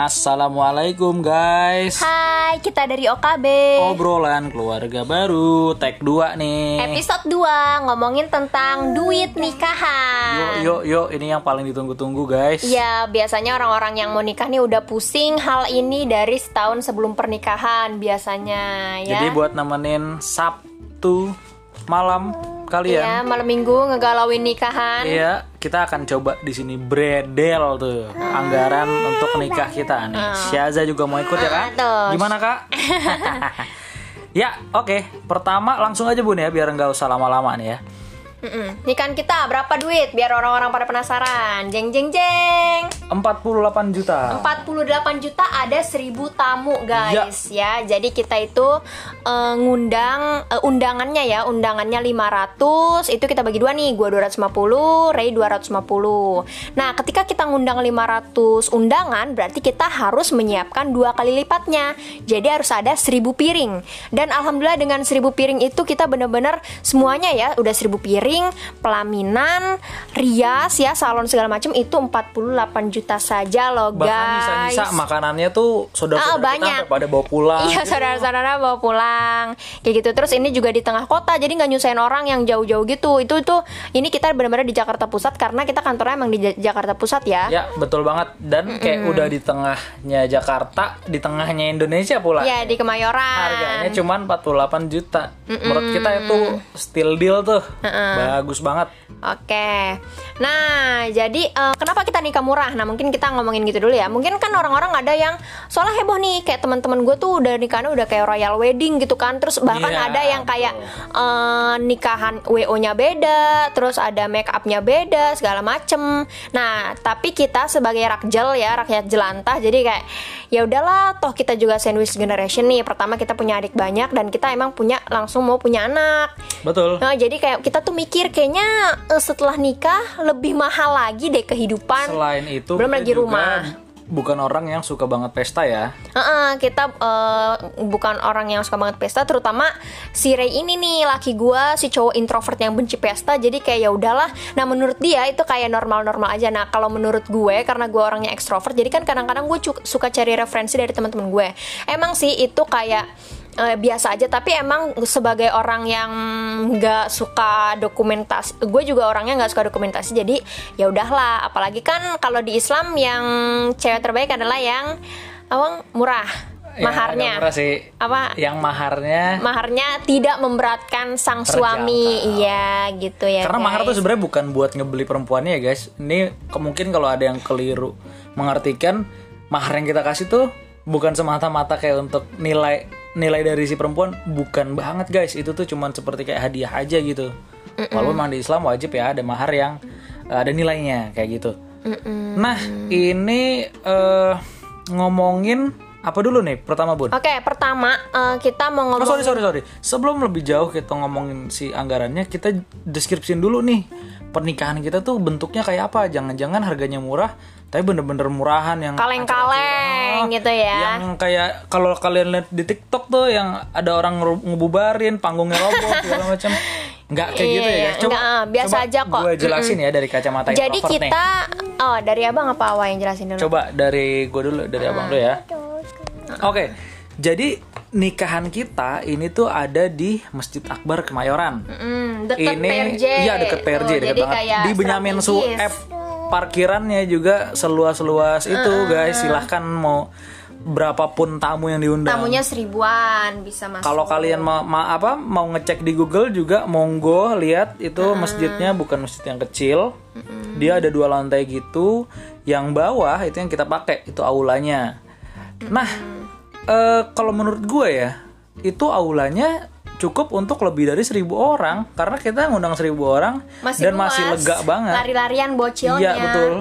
Assalamualaikum guys. Hai, kita dari OKB Obrolan keluarga baru Tag 2 nih. Episode 2 ngomongin tentang duit nikahan. Yuk yuk yuk Ini yang paling ditunggu-tunggu guys. Ya, biasanya orang-orang yang mau nikah nih udah pusing hal ini dari setahun sebelum pernikahan biasanya ya. Jadi buat nemenin Sabtu malam kalian Iya, malam minggu ngegalauin nikahan. Iya, kita akan coba di sini bredel tuh anggaran untuk nikah kita nih. Syaza juga mau ikut ya kak? Ah. Gimana kak? ya, oke. Pertama langsung aja bun ya, biar nggak usah lama-lama nih ya. Mm-mm. Nikahan kita berapa duit? Biar orang-orang pada penasaran. Jeng jeng jeng. 48 juta. 48 juta ada 1000 tamu guys ya. Jadi kita itu eh, ngundang eh, undangannya ya, undangannya 500 itu kita bagi dua nih, gua 250, Ray 250. Nah, ketika kita ngundang 500 undangan berarti kita harus menyiapkan dua kali lipatnya. Jadi harus ada 1000 piring. Dan alhamdulillah dengan 1000 piring itu kita bener-bener semuanya ya udah 1000 piring, pelaminan, rias ya, salon segala macam itu 48 juta saja loh Bahkan guys. sisa-sisa makanannya tuh saudara-saudara kita banyak. pada bawa pulang. Iya saudara-saudara bawa pulang kayak gitu terus ini juga di tengah kota jadi nggak nyusahin orang yang jauh-jauh gitu itu tuh ini kita benar-benar di Jakarta Pusat karena kita kantornya emang di Ja- Jakarta Pusat ya Ya, betul banget. Dan kayak udah di tengahnya Jakarta, di tengahnya Indonesia pula. Iya di Kemayoran Harganya cuma 48 juta. Menurut kita itu still deal tuh. Bagus banget. Oke, nah jadi eh, kenapa kita nikah murah? Nah mungkin kita ngomongin gitu dulu ya. Mungkin kan orang-orang ada yang soalnya heboh nih, kayak teman-teman gue tuh udah nikahnya udah kayak royal wedding gitu kan. Terus bahkan Iya, ada yang kayak eh, nikahan wo-nya beda, terus ada make upnya beda segala macem. Nah tapi kita sebagai rakjel ya rakyat jelantah, jadi kayak ya udahlah, toh kita juga sandwich generation nih. Pertama kita punya adik banyak dan kita emang punya langsung mau punya anak. Betul. Nah, jadi kayak kita tuh mikir kayaknya eh, setelah nikah lebih mahal lagi deh kehidupan. Selain itu, belum lagi juga rumah. Bukan orang yang suka banget pesta ya. Heeh, kita eh, bukan orang yang suka banget pesta, terutama si Ray ini nih laki gua si cowok introvert yang benci pesta. Jadi kayak ya udahlah. Nah, menurut dia itu kayak normal-normal aja. Nah, kalau menurut gue karena gue orangnya ekstrovert, jadi kan kadang-kadang gue suka cari referensi dari teman-teman gue. Emang sih itu kayak eh, biasa aja tapi emang sebagai orang yang nggak suka dokumentasi gue juga orangnya nggak suka dokumentasi jadi ya udahlah apalagi kan kalau di Islam yang cewek terbaik adalah yang awang murah Ya, maharnya murah sih. apa Yang maharnya maharnya tidak memberatkan sang suami iya gitu ya karena mahar tuh guys. sebenarnya bukan buat ngebeli perempuannya ya guys. Ini mungkin kalau ada yang keliru mengartikan mahar yang kita kasih tuh bukan semata-mata kayak untuk nilai nilai dari si perempuan bukan banget guys. Itu tuh cuman seperti kayak hadiah aja gitu. Walaupun memang di Islam wajib ya ada mahar yang eh, ada nilainya kayak gitu. Nah, ini eh, ngomongin apa dulu nih pertama Bun? Oke, pertama eh, kita mau Oh, ngomong sorry sorry sorry. Sebelum lebih jauh kita ngomongin si anggarannya, kita deskripsiin dulu nih pernikahan kita tuh bentuknya kayak apa. Jangan-jangan harganya murah, tapi bener-bener murahan yang kaleng-kaleng gitu ya. yang kayak kalau kalian lihat di TikTok tuh yang ada orang ngebubarin panggungnya roboh segala macam. Nggak kayak Iya, gitu ya. iya. Coba, Nggak, biasa coba aja kok. Gue jelasin ya dari kacamata Jadi introvert nih. kita oh dari abang apa awal yang jelasin dulu? Coba dari gue dulu, dari abang dulu ya. Oke, jadi nikahan kita ini tuh ada di Masjid Akbar Kemayoran. Hmm, deket ini PRJ. iya deket PRJ, Oh, deket banget. Di Benyamin. Sueb parkirannya juga seluas-luas itu guys. Silahkan mau berapapun tamu yang diundang. Tamunya seribuan bisa masuk. Kalau kalian mau ma- apa mau ngecek di Google juga monggo lihat itu masjidnya bukan masjid yang kecil. Dia ada dua lantai gitu. Yang bawah itu yang kita pakai itu aulanya. Nah, eh, kalau menurut gue ya itu aulanya cukup untuk lebih dari seribu orang karena kita ngundang seribu orang masih dan masih luas. lega banget. Lari-larian bocilnya. Iya betul.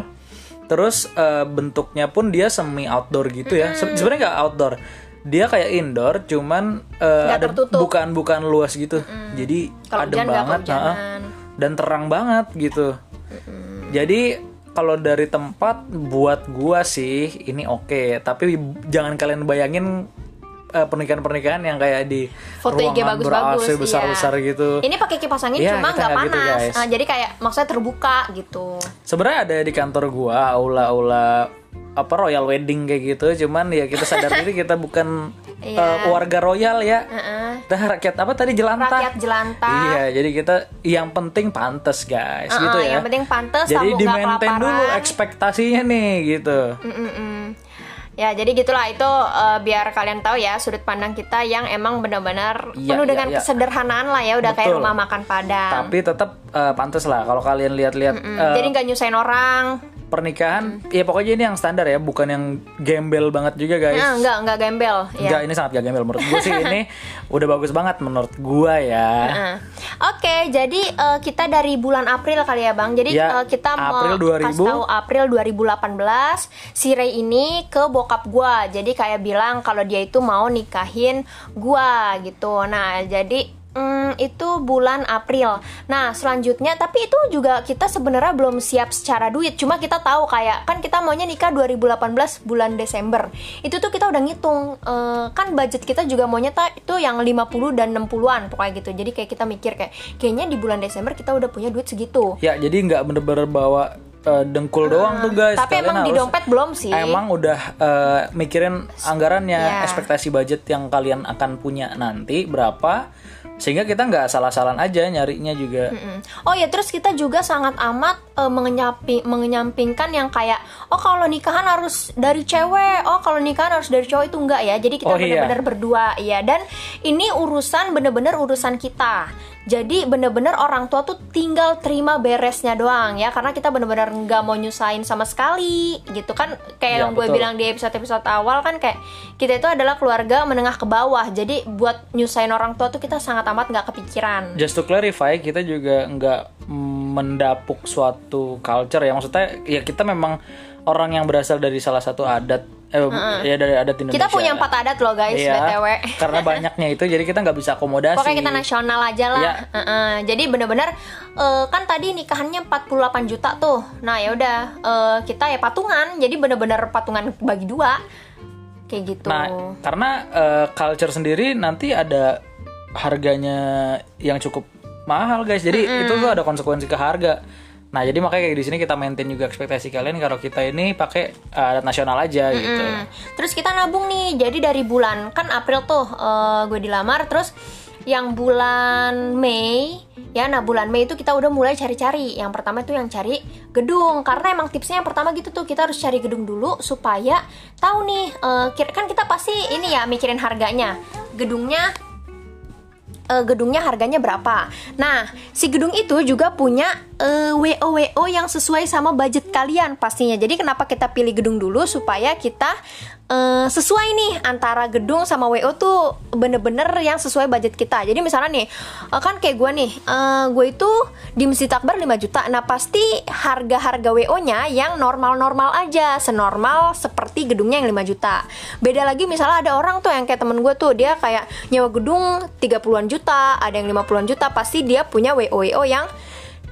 Terus eh, bentuknya pun dia semi outdoor gitu ya. Se- Sebenarnya nggak outdoor. Dia kayak indoor, cuman Nggak ada tertutup. bukan bukan luas gitu. Jadi Kalau adem hujan banget, heeh. dan terang banget gitu. Jadi kalau dari tempat buat gua sih ini oke, tapi jangan kalian bayangin pernikahan-pernikahan yang kayak di foto IG ruangan bagus-bagus ber-AC besar-besar iya. gitu. Ini pakai kipas angin Iya, cuma nggak gitu, panas. guys. Ah, jadi kayak maksudnya terbuka gitu. Sebenarnya ada di kantor gua aula-aula apa royal wedding kayak gitu, cuman ya kita sadar diri kita bukan Iya. eh, warga royal ya. Kita rakyat apa tadi jelantah. Rakyat jelantah. Iya, jadi kita yang penting pantas guys, Heeh, gitu ya. yang penting pantes, Jadi di maintain dulu ekspektasinya nih gitu. Mm-mm. Ya jadi gitulah itu eh, biar kalian tahu ya sudut pandang kita yang emang benar-benar Iya, penuh iya, dengan iya. kesederhanaan lah ya udah kayak Betul. rumah makan padang. Tapi tetap eh, pantas lah kalau kalian lihat-lihat Mm, eh, jadi nggak nyusahin orang. Pernikahan, ya pokoknya ini yang standar ya, bukan yang gembel banget juga guys. Nah, nggak nggak gembel. Ya. Enggak, ini sangat gak gembel menurut gue sih ini udah bagus banget menurut gua ya. Nah, Oke, jadi eh, kita dari bulan April kali ya Bang. Jadi Ya, eh, kita April mau 2000. kasih tahu April 2018 si Ray ini ke bokap gua. Jadi kayak bilang kalau dia itu mau nikahin gua gitu. Nah, jadi mm, itu bulan April. Nah, selanjutnya tapi itu juga kita sebenarnya belum siap secara duit. Cuma kita tahu kayak kan kita maunya nikah 2018 bulan Desember. Itu tuh kita udah ngitung eh, kan budget kita juga maunya ta- itu yang 50 dan 60-an pokoknya gitu. Jadi kayak kita mikir kayak kayaknya di bulan Desember kita udah punya duit segitu. Ya, jadi nggak bener-bener bawa eh, dengkul doang tuh guys. Tapi Kalian emang di dompet belum sih. Emang udah eh, mikirin anggarannya, Iya. ekspektasi budget yang kalian akan punya nanti berapa, sehingga kita nggak salah-salan aja nyarinya juga. Mm. Oh ya terus kita juga sangat amat eh, mengenyapi- mengenyampingkan yang kayak oh kalau nikahan harus dari cewek, oh kalau nikahan harus dari cowok itu enggak ya. Jadi kita Oh, iya. benar-benar berdua ya dan ini urusan bener-bener urusan kita. Jadi bener-bener orang tua tuh tinggal terima beresnya doang ya karena kita bener-bener nggak mau nyusahin sama sekali gitu kan? Kayak Ya, yang gue bilang di episode-episode awal kan kayak kita itu adalah keluarga menengah ke bawah. Jadi buat nyusahin orang tua tuh kita sangat amat nggak kepikiran. Just to clarify, kita juga nggak mendapuk suatu culture ya. Maksudnya ya kita memang orang yang berasal dari salah satu adat, eh, ya dari adat Indonesia. Kita punya empat adat loh guys, Iya, btw. karena banyaknya itu, jadi kita nggak bisa akomodasi. Pokoknya kita nasional aja lah. Iya. Heeh. Jadi bener-bener eh, kan tadi nikahannya 48 juta tuh. Nah ya udah eh, kita ya patungan. Jadi bener-bener patungan bagi dua. Kayak gitu. Nah, karena eh, culture sendiri nanti ada harganya yang cukup mahal guys. Jadi itu tuh ada konsekuensi ke harga. Nah, jadi makanya kayak di sini kita maintain juga ekspektasi kalian kalau kita ini pakai eh, adat nasional aja gitu. Hmm. Terus kita nabung nih. Jadi dari bulan kan April tuh eh, gue dilamar. Terus yang bulan Mei ya nah bulan Mei itu kita udah mulai cari-cari yang pertama itu yang cari gedung karena emang tipsnya yang pertama gitu tuh kita harus cari gedung dulu supaya tahu nih kira- kan kita pasti ini ya mikirin harganya gedungnya eh, gedungnya harganya berapa. Nah, si gedung itu juga punya eh, WO WO yang sesuai sama budget kalian pastinya. Jadi kenapa kita pilih gedung dulu supaya kita eh, sesuai nih antara gedung sama WO tuh bener-bener yang sesuai budget kita. Jadi misalnya nih, eh, kan kayak gue nih, eh, gue itu di Masjid Akbar 5 juta. Nah, pasti harga-harga WO-nya yang normal-normal aja, senormal seperti gedungnya yang 5 juta. Beda lagi misalnya ada orang tuh yang kayak temen gue tuh, dia kayak nyewa gedung 30-an juta, ada yang 50-an juta, pasti dia punya WO-WO yang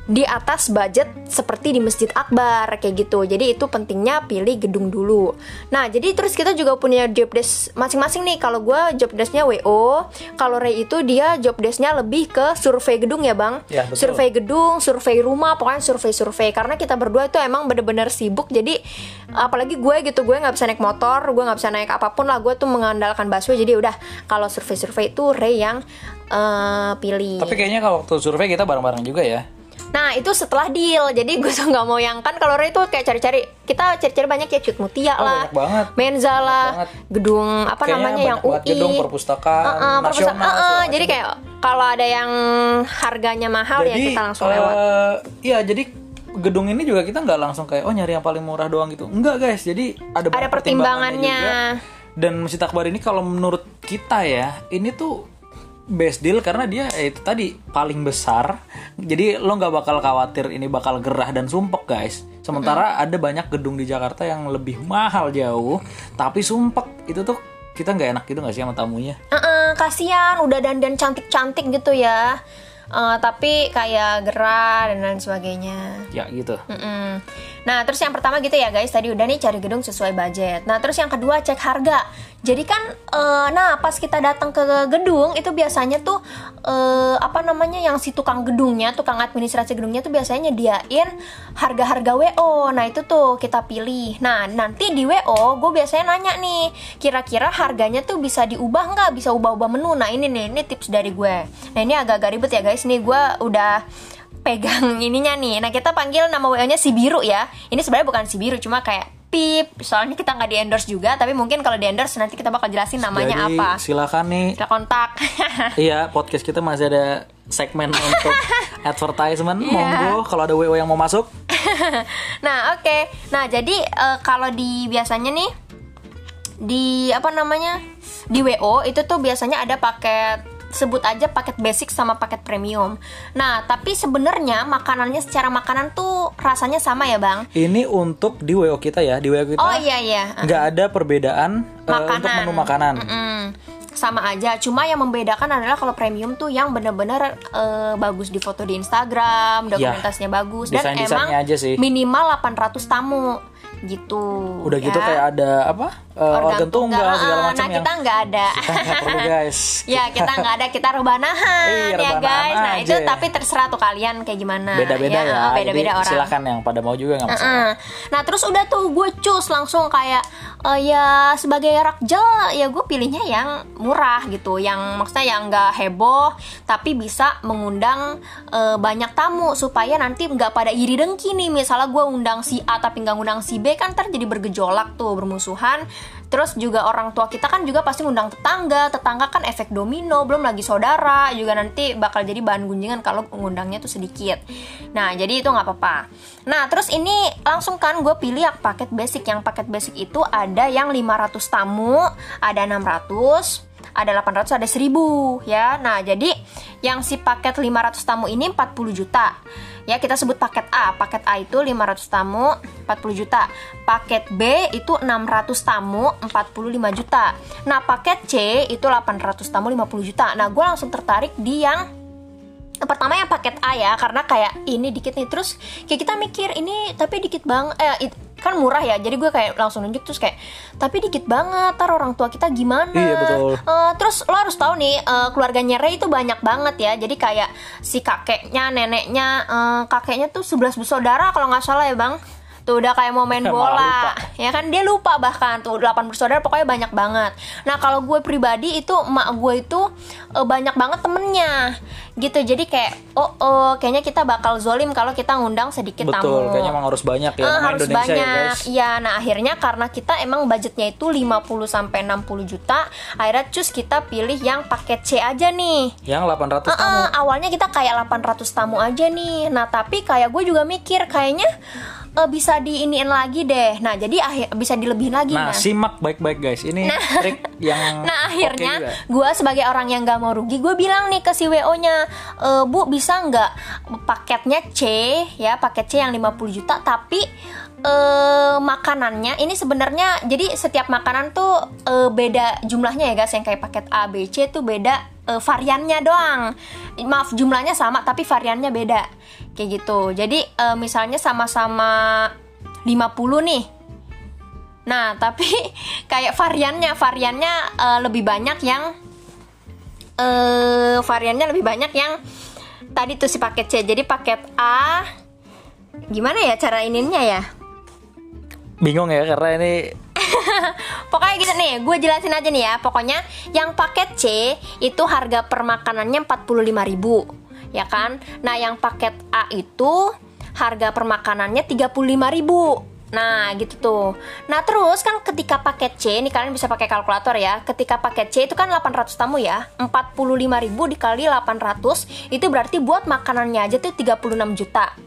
di atas budget seperti di Masjid Akbar kayak gitu. Jadi itu pentingnya pilih gedung dulu. Nah, jadi terus kita juga punya job desk masing-masing nih. Kalau gue job desknya WO, kalau Ray itu dia job desknya lebih ke survei gedung ya bang. Ya, betul. survei gedung, survei rumah, pokoknya survei-survei. Karena kita berdua itu emang bener-bener sibuk. Jadi apalagi gue gitu, gue nggak bisa naik motor, gue nggak bisa naik apa pun lah. Gue tuh mengandalkan busway. Jadi udah kalau survei-survei itu Ray yang eh, pilih. Tapi kayaknya kalau waktu survei kita bareng-bareng juga ya. Nah itu setelah deal, jadi gue tuh nggak mau yang kan kalau tuh kayak cari-cari, kita cari-cari banyak ya Cut Mutia Oh, lah, banyak banget. Menza lah, banget. gedung apa Kayaknya namanya yang banyak UI, gedung, perpustakaan, perpustakaan, nasional, uh-uh, segala jadi kayak kalau ada yang harganya mahal ya kita langsung eh, lewat. Iya, jadi gedung ini juga kita nggak langsung kayak oh nyari yang paling murah doang gitu. Enggak guys, jadi ada, banyak pertimbangannya. juga. Dan Masjid Akbar ini kalau menurut kita ya, ini tuh best deal karena dia ya itu tadi paling besar. Jadi lo nggak bakal khawatir ini bakal gerah dan sumpek guys. Sementara ada banyak gedung di Jakarta yang lebih mahal jauh, tapi sumpek itu tuh kita nggak enak gitu nggak sih sama tamunya? Uh-uh, kasihan udah dandan cantik-cantik gitu ya, Uh, tapi kayak gerah dan lain sebagainya. Ya gitu. Mm-mm. Nah, terus yang pertama gitu ya guys, tadi udah nih cari gedung sesuai budget. Nah, terus yang kedua cek harga. Jadi kan, eh, nah pas kita datang ke gedung itu biasanya tuh eh, apa namanya yang si tukang gedungnya, tukang administrasi gedungnya tuh biasanya nyediain harga-harga WO. Nah itu tuh kita pilih. Nah nanti di WO gue biasanya nanya nih, kira-kira harganya tuh bisa diubah nggak? Bisa ubah-ubah menu. Nah ini nih, ini tips dari gue. Nah ini agak-agak ribet ya guys. Nih gue udah pegang ininya nih. Nah kita panggil nama WO-nya si biru ya. Ini sebenarnya bukan si biru, cuma kayak pip. Soalnya kita nggak di endorse juga, tapi mungkin kalau di endorse nanti kita bakal jelasin namanya Jadi, apa. silakan nih. Kita kontak. Iya, podcast kita masih ada segmen untuk advertisement. Iya. Monggo kalau ada WO yang mau masuk. nah oke. Nah jadi eh, kalau di biasanya nih di apa namanya di WO itu tuh biasanya ada paket sebut aja paket basic sama paket premium. Nah tapi sebenarnya makanannya secara makanan tuh rasanya sama ya bang. Ini untuk di WO kita ya, di WO kita. Oh iya iya. nggak ada perbedaan Makanan. untuk menu makanan. Mm, sama aja cuma yang membedakan adalah kalau premium tuh yang bener-bener eh, bagus di foto di Instagram dokumentasinya bagus dan emang aja sih. minimal 800 tamu gitu Udah gitu ya. kayak ada apa? eh, organ, tunggal segala Ah, macam nah yang kita nggak ada kita perlu guys. ya kita nggak ada kita rebanahan Iya, ya rebanahan guys nah itu aja. tapi terserah tuh kalian kayak gimana Beda-beda ya. ah, beda-beda Jadi orang Silakan yang pada mau juga nggak masalah. Heeh. Nah terus udah tuh gue cus langsung kayak eh, ya sebagai rakjel ya gue pilihnya yang murah gitu, yang maksudnya yang nggak heboh tapi bisa mengundang eh, banyak tamu supaya nanti nggak pada iri dengki nih. Misalnya gue undang si A tapi nggak undang si B kan ntar jadi bergejolak tuh bermusuhan. Terus juga orang tua kita kan juga pasti ngundang tetangga, tetangga kan efek domino, belum lagi saudara juga nanti bakal jadi bahan gunjingan kalau ngundangnya tuh sedikit. Nah jadi itu nggak apa-apa. Nah terus ini langsung kan gue pilih yang paket basic. Yang paket basic itu ada yang 500 tamu, ada 600, ada 800 ada 1000 ya. Nah, jadi yang si paket 500 tamu ini 40 juta. Ya, kita sebut paket A. Paket A itu 500 tamu 40 juta. Paket B itu 600 tamu 45 juta. Nah, paket C itu 800 tamu 50 juta. Nah, gue langsung tertarik di yang pertama yang paket A ya karena kayak ini dikit nih terus kayak kita mikir ini tapi dikit bang eh kan murah ya jadi gue kayak langsung nunjuk terus kayak tapi dikit banget tar orang tua kita gimana Iya, betul. Eh, terus lo harus tahu nih eh, keluarganya Ray itu banyak banget ya jadi kayak si kakeknya neneknya eh, kakeknya tuh 11 bersaudara kalau nggak salah ya bang tuh udah kayak mau main bola ya kan dia lupa bahkan tuh 8 bersaudara pokoknya banyak banget nah kalau gue pribadi itu emak gue itu eh, banyak banget temennya gitu jadi kayak oh, oh kayaknya kita bakal zolim kalau kita ngundang sedikit Betul, tamu kayaknya emang harus banyak ya. Eh, harus Indonesia ya banyak. guys. Iya, nah akhirnya karena kita emang budgetnya itu 50 sampai 60 juta, akhirnya cus kita pilih yang paket C aja nih. Yang 800 Eh, tamu. eh, awalnya kita kayak 800 tamu aja nih. Nah, tapi kayak gue juga mikir kayaknya eh, bisa diiniin lagi deh. Nah, jadi akhir bisa dilebihin lagi Nah, nah. simak baik-baik guys. Ini trik yang Nah akhirnya juga. gue sebagai orang yang gak mau rugi gue bilang nih ke si WO nya "E, Bu bisa nggak paketnya C ya paket C yang 50 juta tapi eh makanannya ini sebenarnya jadi setiap makanan tuh eh, beda jumlahnya ya guys yang kayak paket A B C tuh beda eh, variannya doang maaf jumlahnya sama tapi variannya beda kayak gitu jadi eh, misalnya sama-sama 50 nih Nah, tapi kayak variannya, variannya eh, lebih banyak yang eh variannya lebih banyak yang tadi tuh si paket C. Jadi paket A gimana ya cara ininya ya? bingung ya karena ini Pokoknya gitu nih, gue jelasin aja nih ya. Pokoknya yang paket C itu harga per makanannya 45.000 ya kan? Nah, yang paket A itu harga per makanannya 35.000 Nah gitu tuh. Nah terus kan ketika paket C Ini kalian bisa pakai kalkulator ya. Ketika paket C itu kan 800 tamu ya. 45.000 dikali 800 Itu berarti buat makanannya aja tuh 36 juta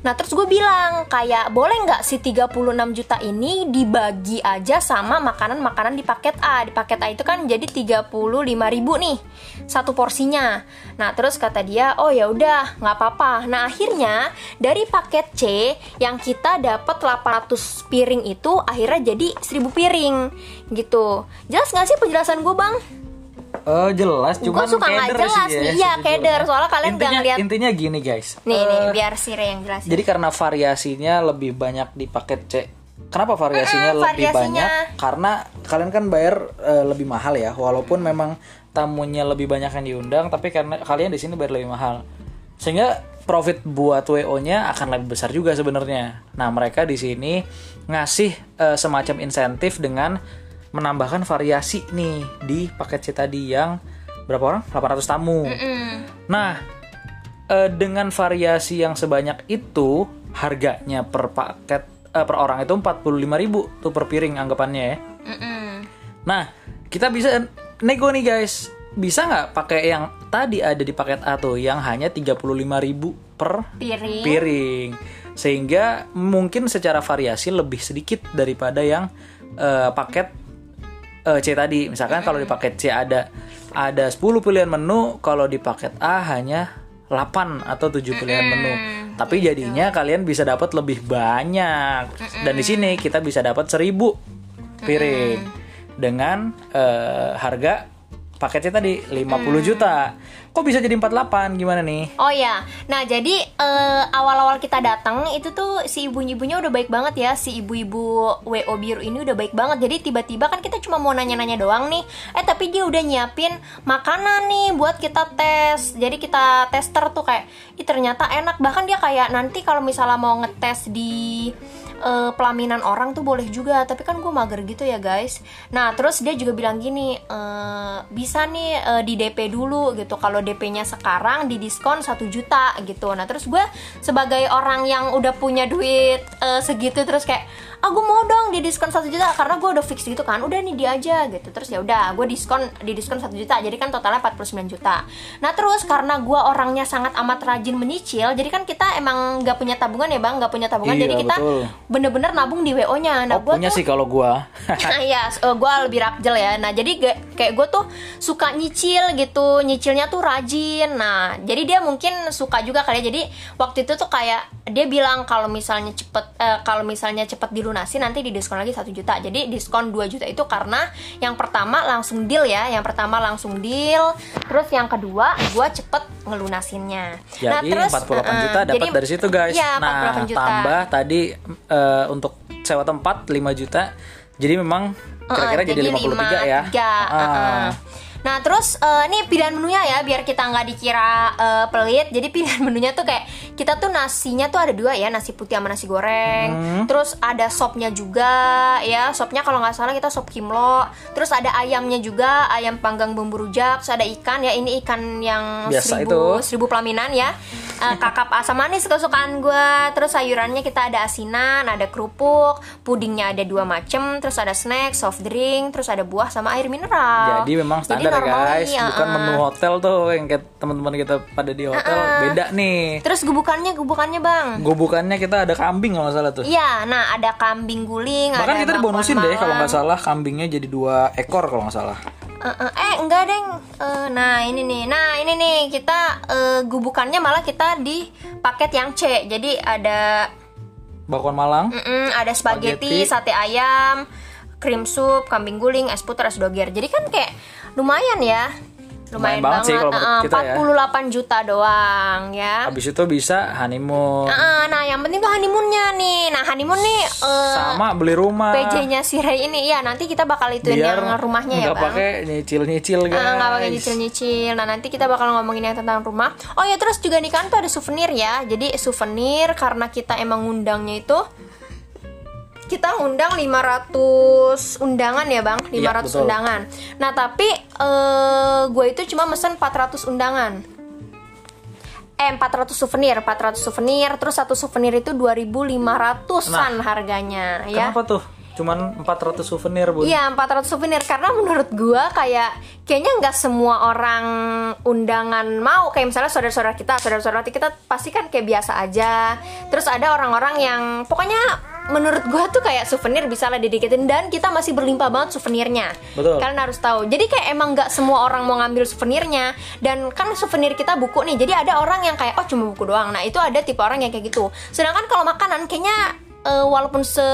Nah terus gue bilang kayak boleh nggak si 36 juta ini dibagi aja sama makanan-makanan di paket A? Di paket A itu kan jadi 35 ribu nih satu porsinya. Nah terus kata dia oh ya udah nggak apa-apa. Nah akhirnya dari paket C yang kita dapat 800 piring itu akhirnya jadi 1000 piring gitu. Jelas nggak sih penjelasan gue bang? Oh jelas, cuman suka nggak jelas sih ya. Iya, keder. Soalnya kalian intinya, ngeliat- intinya gini guys. Nih Eh, nih biar Sire yang jelasin. Jadi karena variasinya lebih banyak di paket C. Kenapa variasinya Mm-mm, lebih variasinya. banyak? Karena kalian kan bayar eh, lebih mahal ya, walaupun memang tamunya lebih banyak yang diundang, tapi karena kalian di sini bayar lebih mahal. Sehingga profit buat WO-nya akan lebih besar juga sebenarnya. Nah, mereka di sini ngasih eh, semacam insentif dengan menambahkan variasi nih di paket C tadi yang berapa orang? 800 tamu. Mm. Nah, eh, dengan variasi yang sebanyak itu, harganya per paket eh, per orang itu 45.000 tuh per piring anggapannya ya. Mm-mm. Nah, kita bisa nego nih guys. Bisa nggak pakai yang tadi ada di paket A tuh yang hanya 35.000 per Piring. piring. Sehingga mungkin secara variasi lebih sedikit daripada yang eh, paket eh, C tadi. Misalkan kalau di paket C ada ada 10 pilihan menu, kalau di paket A hanya 8 atau 7 pilihan menu. Tapi jadinya kalian bisa dapat lebih banyak. Dan di sini kita bisa dapat 1000 piring dengan eh, harga paketnya tadi 50 juta. Kok bisa jadi 48? Gimana nih? Oh ya, nah jadi eh, awal-awal kita datang itu tuh si ibu-ibunya udah baik banget ya, si ibu-ibu WO biru ini udah baik banget. Jadi tiba-tiba kan kita cuma mau nanya-nanya doang nih, eh tapi dia udah nyiapin makanan nih buat kita tes. Jadi kita tester tuh kayak, ih ternyata enak. Bahkan dia kayak nanti kalau misalnya mau ngetes di eh, pelaminan orang tuh boleh juga tapi kan gue mager gitu ya guys. Nah terus dia juga bilang gini eh, bisa nih eh, di DP dulu gitu. Kalau DP-nya sekarang di diskon 1 juta gitu. Nah terus gue sebagai orang yang udah punya duit eh, segitu terus kayak ah gue mau dong di diskon 1 juta karena gue udah fix gitu kan. Udah nih dia aja gitu. Terus ya udah gue diskon di diskon 1 juta. Jadi kan totalnya 49 juta. Nah terus karena gue orangnya sangat amat rajin menyicil jadi kan kita emang nggak punya tabungan ya bang? Nggak punya tabungan. Iya, jadi kita bener-bener nabung di wo nya nah oh, gue punya tuh sih kalau gua. Nah, iya, gue lebih rakjel ya. Nah, jadi kayak gue tuh suka nyicil gitu, nyicilnya tuh rajin. Nah, jadi dia mungkin suka juga kali ya. Jadi waktu itu tuh kayak dia bilang kalau misalnya cepet, eh, kalau misalnya cepet dilunasi nanti di diskon lagi satu juta. Jadi diskon 2 juta itu karena yang pertama langsung deal ya, yang pertama langsung deal. Terus yang kedua gue cepet ngelunasinnya. nah, Jadi terus 48 eh, juta dapat jadi- dari situ guys. 48 nah, juta. tambah tadi eh, untuk sewa tempat 5 juta. Jadi memang kira-kira Uh-uh, jadi 53 ya. 53, uh-uh. Ah. Nah terus eh, ini pilihan menunya ya biar kita nggak dikira eh, pelit. Jadi pilihan menunya tuh kayak kita tuh nasinya tuh ada dua ya nasi putih sama nasi goreng. Hmm. Terus ada sopnya juga ya sopnya kalau nggak salah kita sop kimlo. Terus ada ayamnya juga ayam panggang bumbu rujak. Terus ada ikan ya ini ikan yang Biasa seribu itu. seribu pelaminan ya. Eh, kakap asam manis kesukaan gue. Terus sayurannya kita ada asinan, ada kerupuk, pudingnya ada dua macem. Terus ada snack, soft drink, terus ada buah sama air mineral. Jadi memang standar ya normal guys, nih, bukan uh-uh. menu hotel tuh yang kayak teman-teman kita pada di hotel beda nih. Terus gubukannya gubukannya bang. Gobukannya kita ada kambing kalau nggak salah tuh. Iya, nah ada kambing guling, Bahkan ada kita dibonusin deh kalau nggak salah kambingnya jadi dua ekor kalau nggak salah. Eh, eh, eh, enggak deng. Eh, nah ini nih, nah ini nih kita eh, gubukannya malah kita di paket yang C. Jadi ada Bakwan Malang. mm-mm, ada spaghetti, Spaghetti. sate ayam, cream soup, kambing guling, es puter, es doger. Jadi kan kayak lumayan ya. Lumayan Lumayan, banget sih kalau banget. Eh, kita ya. 48 juta doang ya. Habis itu bisa honeymoon. Ah, nah, yang penting tuh honeymoonnya honeymoon nih eh, Sama beli rumah. PJ-nya si Ray ini ya nanti kita bakal ituin Biar yang rumahnya ya nggak bang. pakai nyicil-nyicil guys. Ah, nggak pakai nyicil-nyicil. Nah nanti kita bakal ngomongin yang tentang rumah. Oh ya terus juga nih kan tuh ada souvenir ya. Jadi souvenir karena kita emang ngundangnya itu kita ngundang 500 undangan ya bang 500 Iya, betul. undangan nah tapi eh gue itu cuma mesen 400 undangan eh 400 souvenir 400 souvenir terus satu souvenir itu 2500an harganya ya Kenapa tuh? Cuman 400 souvenir, Bu. Iya 400 souvenir karena menurut gua kayak kayaknya nggak semua orang undangan mau kayak misalnya saudara-saudara kita saudara-saudara kita pasti kan kayak biasa aja terus ada orang-orang yang pokoknya menurut gua tuh kayak souvenir bisa lah didikitin dan kita masih berlimpah banget souvenirnya. Betul. kalian harus tahu. Jadi kayak emang nggak semua orang mau ngambil souvenirnya. Dan kan souvenir kita buku nih. Jadi ada orang yang kayak oh cuma buku doang. Nah itu ada tipe orang yang kayak gitu. Sedangkan kalau makanan kayaknya eh, walaupun se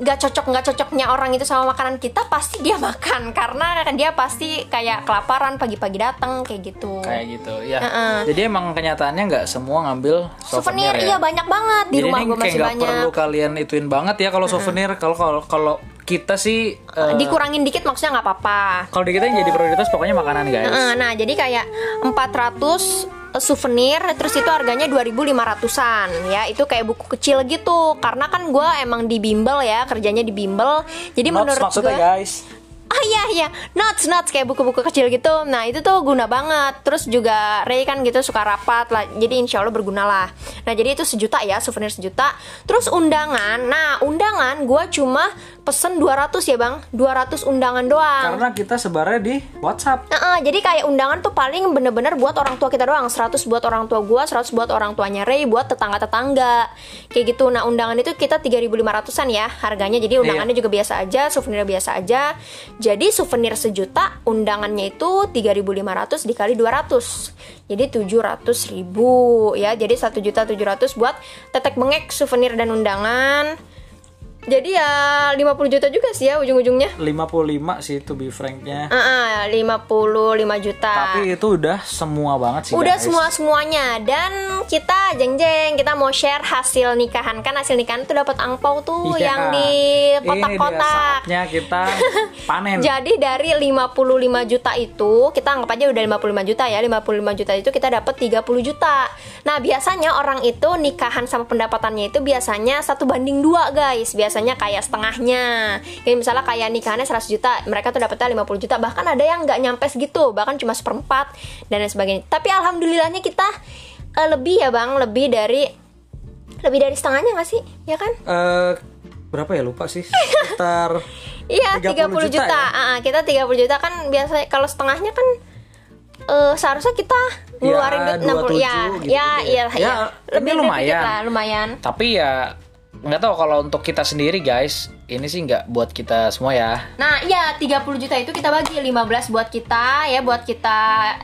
nggak cocok nggak cocoknya orang itu sama makanan kita pasti dia makan. Karena kan dia pasti kayak kelaparan pagi-pagi datang kayak gitu. Kayak gitu ya Heeh. jadi emang kenyataannya nggak semua ngambil souvenir, souvenir, ya? iya banyak banget di jadi rumah ini gue kayak masih nggak banyak. perlu kalian ituin banget ya kalau souvenir. Kalau kalau kalau kita sih eh, dikurangin dikit maksudnya nggak apa-apa. kalau di kita yang jadi prioritas pokoknya makanan guys. Heeh, nah jadi kayak 400 souvenir terus itu harganya 2500-an ya itu kayak buku kecil gitu karena kan gue emang di bimbel ya kerjanya di bimbel jadi Notes menurut gue guys Ah iya iya, notes notes kayak buku-buku kecil gitu. Nah itu tuh guna banget. Terus juga Ray kan gitu suka rapat lah. Jadi insya Allah berguna lah. Nah jadi itu sejuta ya, souvenir sejuta. Terus undangan. Nah undangan gue cuma pesen 200 ya bang, 200 undangan doang. karena kita sebarnya di WhatsApp. Nah, jadi kayak undangan tuh paling bener-bener buat orang tua kita doang. 100 buat orang tua gua 100 buat orang tuanya Ray buat tetangga-tetangga. Kayak gitu. Nah undangan itu kita 3500an ya harganya. Jadi undangannya juga biasa aja souvenir biasa aja. Jadi souvenir sejuta undangannya itu 3500 dikali 200 jadi 700 ribu ya. Jadi 1 juta 700 buat tetek bengek souvenir dan undangan jadi ya 50 juta juga sih ya ujung-ujungnya 55 sih to be franknya Ah, ah, 55 juta. tapi itu udah semua banget sih Udah guys. semua semuanya dan kita jeng jeng kita mau share hasil nikahan kan hasil nikahan tuh dapat angpau tuh Iya. yang di kotak-kotak. saatnya kita panen Jadi dari 55 juta itu kita anggap aja udah 55 juta ya 55 juta itu kita dapat 30 juta Nah biasanya orang itu nikahan sama pendapatannya itu biasanya satu banding dua guys Biasanya kayak setengahnya Kayak misalnya kayak nikahannya 100 juta Mereka tuh dapetnya 50 juta Bahkan ada yang nggak nyampe segitu Bahkan cuma seperempat dan lain sebagainya Tapi alhamdulillahnya kita eh, lebih ya bang Lebih dari lebih dari setengahnya nggak sih? Ya kan? Eh, berapa ya lupa sih sekitar Iya, 30 30 juta. juta ya? Ah, kita 30 juta kan biasa kalau setengahnya kan eh seharusnya kita ngeluarin duit 60 ya. 27 gitu Ya, gitu iya, ya. iya. Ya, Lebih ini dari lumayan. dikit lah, lumayan. tapi ya nggak tahu kalau untuk kita sendiri guys ini sih nggak buat kita semua ya. Nah, iya 30 juta itu kita bagi 15 buat kita ya, buat kita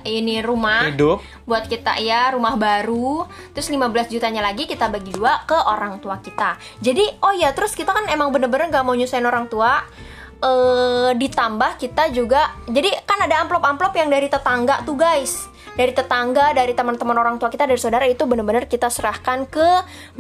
ini rumah. hidup. Buat kita ya rumah baru. Terus 15 jutanya lagi kita bagi dua ke orang tua kita. Jadi oh ya terus kita kan emang bener-bener gak mau nyusahin orang tua. Eh ditambah kita juga jadi kan ada amplop-amplop yang dari tetangga tuh guys dari tetangga dari teman-teman orang tua kita dari saudara itu bener-bener kita serahkan ke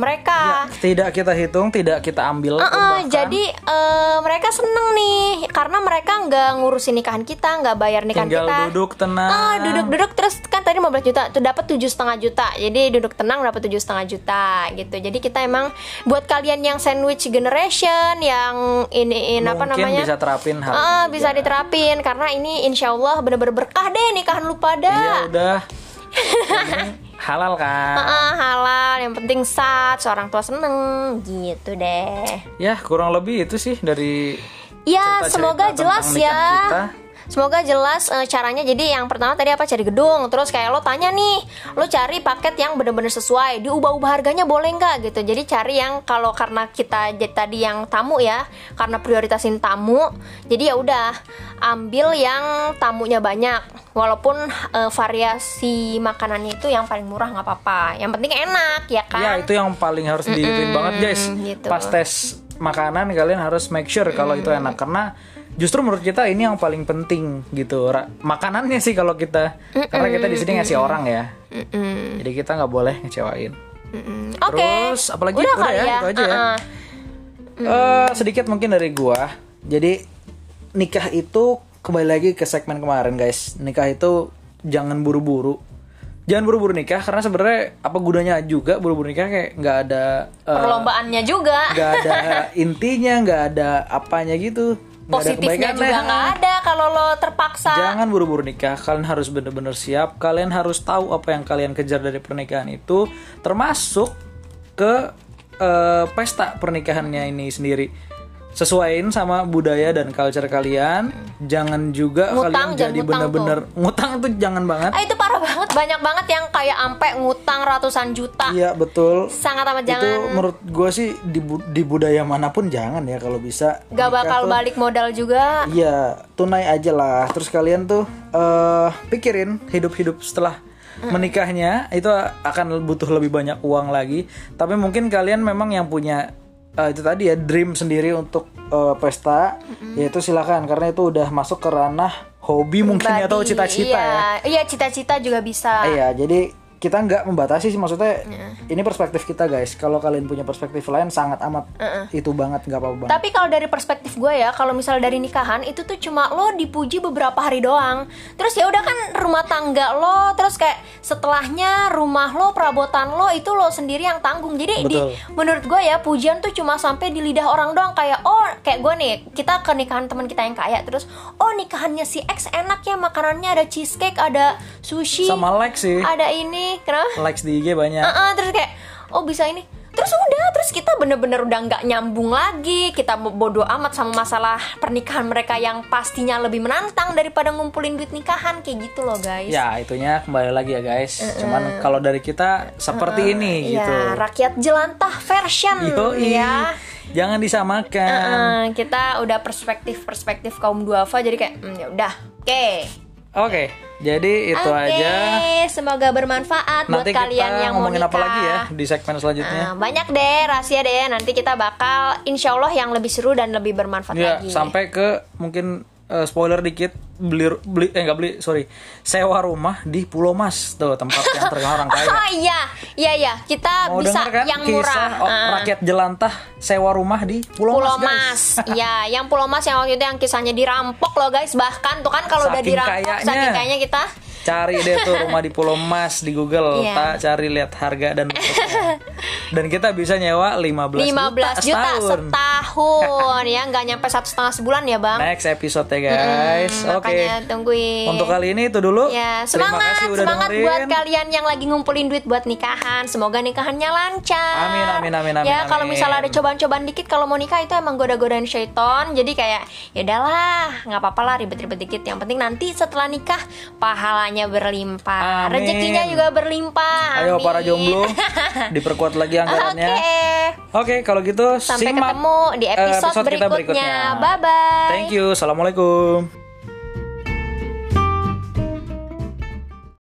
mereka. Tidak kita hitung tidak kita ambil Uh-uh, bahkan jadi eh, mereka seneng nih karena mereka nggak ngurusin nikahan kita nggak bayar nikahan tinggal kita. duduk tenang. Ah, duduk-duduk terus kan tadi 15 juta tuh dapat tujuh setengah juta. Jadi duduk tenang dapat tujuh setengah juta gitu. Jadi kita emang buat kalian yang sandwich generation yang ini, ini apa namanya? bisa terapin hal Ah, ini bisa diterapin karena ini insya Allah bener-bener berkah deh nikahan lu pada. Iya udah Penting halal kan? Ah, halal. Yang penting sat seorang tua seneng. Gitu deh. Ya kurang lebih itu sih dari Ya, semoga jelas ya. kita. Semoga jelas eh, caranya. Jadi yang pertama tadi apa cari gedung, terus kayak lo tanya nih, lo cari paket yang bener-bener sesuai, diubah-ubah harganya boleh nggak gitu. Jadi cari yang kalau karena kita tadi yang tamu ya, karena prioritasin tamu, jadi ya udah ambil yang tamunya banyak. Walaupun eh, variasi makanannya itu yang paling murah nggak apa-apa. Yang penting enak ya kan. Ya itu yang paling harus diituin banget guys. gitu. Pas tes makanan kalian harus make sure kalau itu enak karena justru menurut kita ini yang paling penting gitu. Ra- Makanannya sih kalau kita karena kita di sini ngasih orang ya. Jadi kita nggak boleh ngecewain. Mm, Oke. Terus apalagi Udah udah, ya, ya. itu aja ya. Uh-uh. Eh, sedikit mungkin dari gua. Jadi nikah itu kembali lagi ke segmen kemarin guys. Nikah itu jangan buru-buru. Jangan buru-buru nikah karena sebenarnya apa gunanya juga buru-buru nikah kayak nggak ada eh, Perlombaannya juga. nggak ada intinya, nggak ada apanya gitu. Nggak ada Positifnya juga nggak ada kalau lo terpaksa. Jangan buru-buru nikah. Kalian harus bener-bener siap. Kalian harus tahu apa yang kalian kejar dari pernikahan itu, termasuk ke eh, pesta pernikahannya ini sendiri. Sesuaiin sama budaya dan culture kalian. Jangan juga Ngutang, kalian jangan jadi bener-bener ngutang tuh jangan banget. Ah itu parah banget, banyak banget yang kayak ampe ngutang ratusan juta. Iya betul. Sangat amat Itu jangan. menurut gue sih di, di budaya mana pun jangan ya kalau bisa. Gak bakal tuh- balik modal juga. Iya, tunai aja lah. Terus kalian tuh eh pikirin hidup-hidup setelah menikahnya itu akan butuh lebih banyak uang lagi. Tapi mungkin kalian memang yang punya eh, itu tadi ya dream sendiri untuk eh, pesta, yaitu silakan karena itu udah masuk ke ranah hobi mungkin ya, atau cita-cita iya. ya. Iya, cita-cita juga bisa. Iya, jadi kita nggak membatasi sih maksudnya Iya. ini perspektif kita guys. Kalau kalian punya perspektif lain sangat amat itu banget nggak apa-apa. Tapi kalau dari perspektif gue ya, kalau misal dari nikahan itu tuh cuma lo dipuji beberapa hari doang. Terus ya udah kan rumah tangga lo, terus kayak setelahnya rumah lo, perabotan lo itu lo sendiri yang tanggung. Jadi di menurut gue ya pujian tuh cuma sampai di lidah orang doang kayak oh kayak gue nih kita ke nikahan teman kita yang kaya terus oh nikahannya si X enak ya makanannya ada cheesecake, ada sushi, Sama like sih. ada ini kenapa? Likes di IG banyak. Heeh, terus kayak oh bisa ini terus udah terus kita bener-bener udah nggak nyambung lagi kita bodoh amat sama masalah pernikahan mereka yang pastinya lebih menantang daripada ngumpulin duit nikahan kayak gitu loh guys Ya, itunya kembali lagi ya guys. Cuman kalau dari kita seperti ini Iya, gitu. rakyat jelantah version Yoi. ya Jangan disamakan. Heeh, kita udah perspektif perspektif kaum duafa jadi kayak hmm, ya udah oke Oke, jadi itu Oke, aja. semoga bermanfaat buat Nanti kalian kita yang mau ngomongin nikah. apa lagi ya di segmen selanjutnya. Nah, banyak deh rahasia deh nanti kita bakal insya Allah yang lebih seru dan lebih bermanfaat Ya, lagi sampai ke mungkin eh, spoiler dikit beli beli eh nggak beli sorry sewa rumah di Pulau Mas tuh tempat yang terkenal orang kaya. ah iya iya iya kita Mau bisa denger kan yang kisah murah oh, Ah. rakyat jelantah sewa rumah di Pulau, Pulau Mas. Mas, ya, yang Pulau Mas yang waktu itu yang kisahnya dirampok loh guys. Bahkan tuh kan kalau udah dirampok, kayanya. saking kayaknya kita Cari deh tuh rumah di Pulau Mas di Google, Iya. tak cari lihat harga dan dan kita bisa nyewa 15, 15 juta, setahun. setahun ya, nggak nyampe satu setengah sebulan ya bang. Next episode ya guys. Hmm, Oke. Makanya tungguin. Untuk kali ini itu dulu. Ya, Terima semangat, kasih udah semangat dengerin. buat kalian yang lagi ngumpulin duit buat nikahan. Semoga nikahannya lancar. Amin, amin, amin, amin, Ya, kalau misalnya ada cobaan-cobaan dikit kalau mau nikah itu emang goda-godain syaiton. Jadi kayak ya udahlah, nggak apa-apa lah ribet-ribet dikit. Yang penting nanti setelah nikah pahalanya berlimpah, Amin. rezekinya juga berlimpah. Ayo Amin. para jomblo diperkuat lagi Oke. anggarannya. Oke, kalau gitu Sampai simak ketemu di eh, episode, kita berikutnya. Bye bye. Thank you. Assalamualaikum.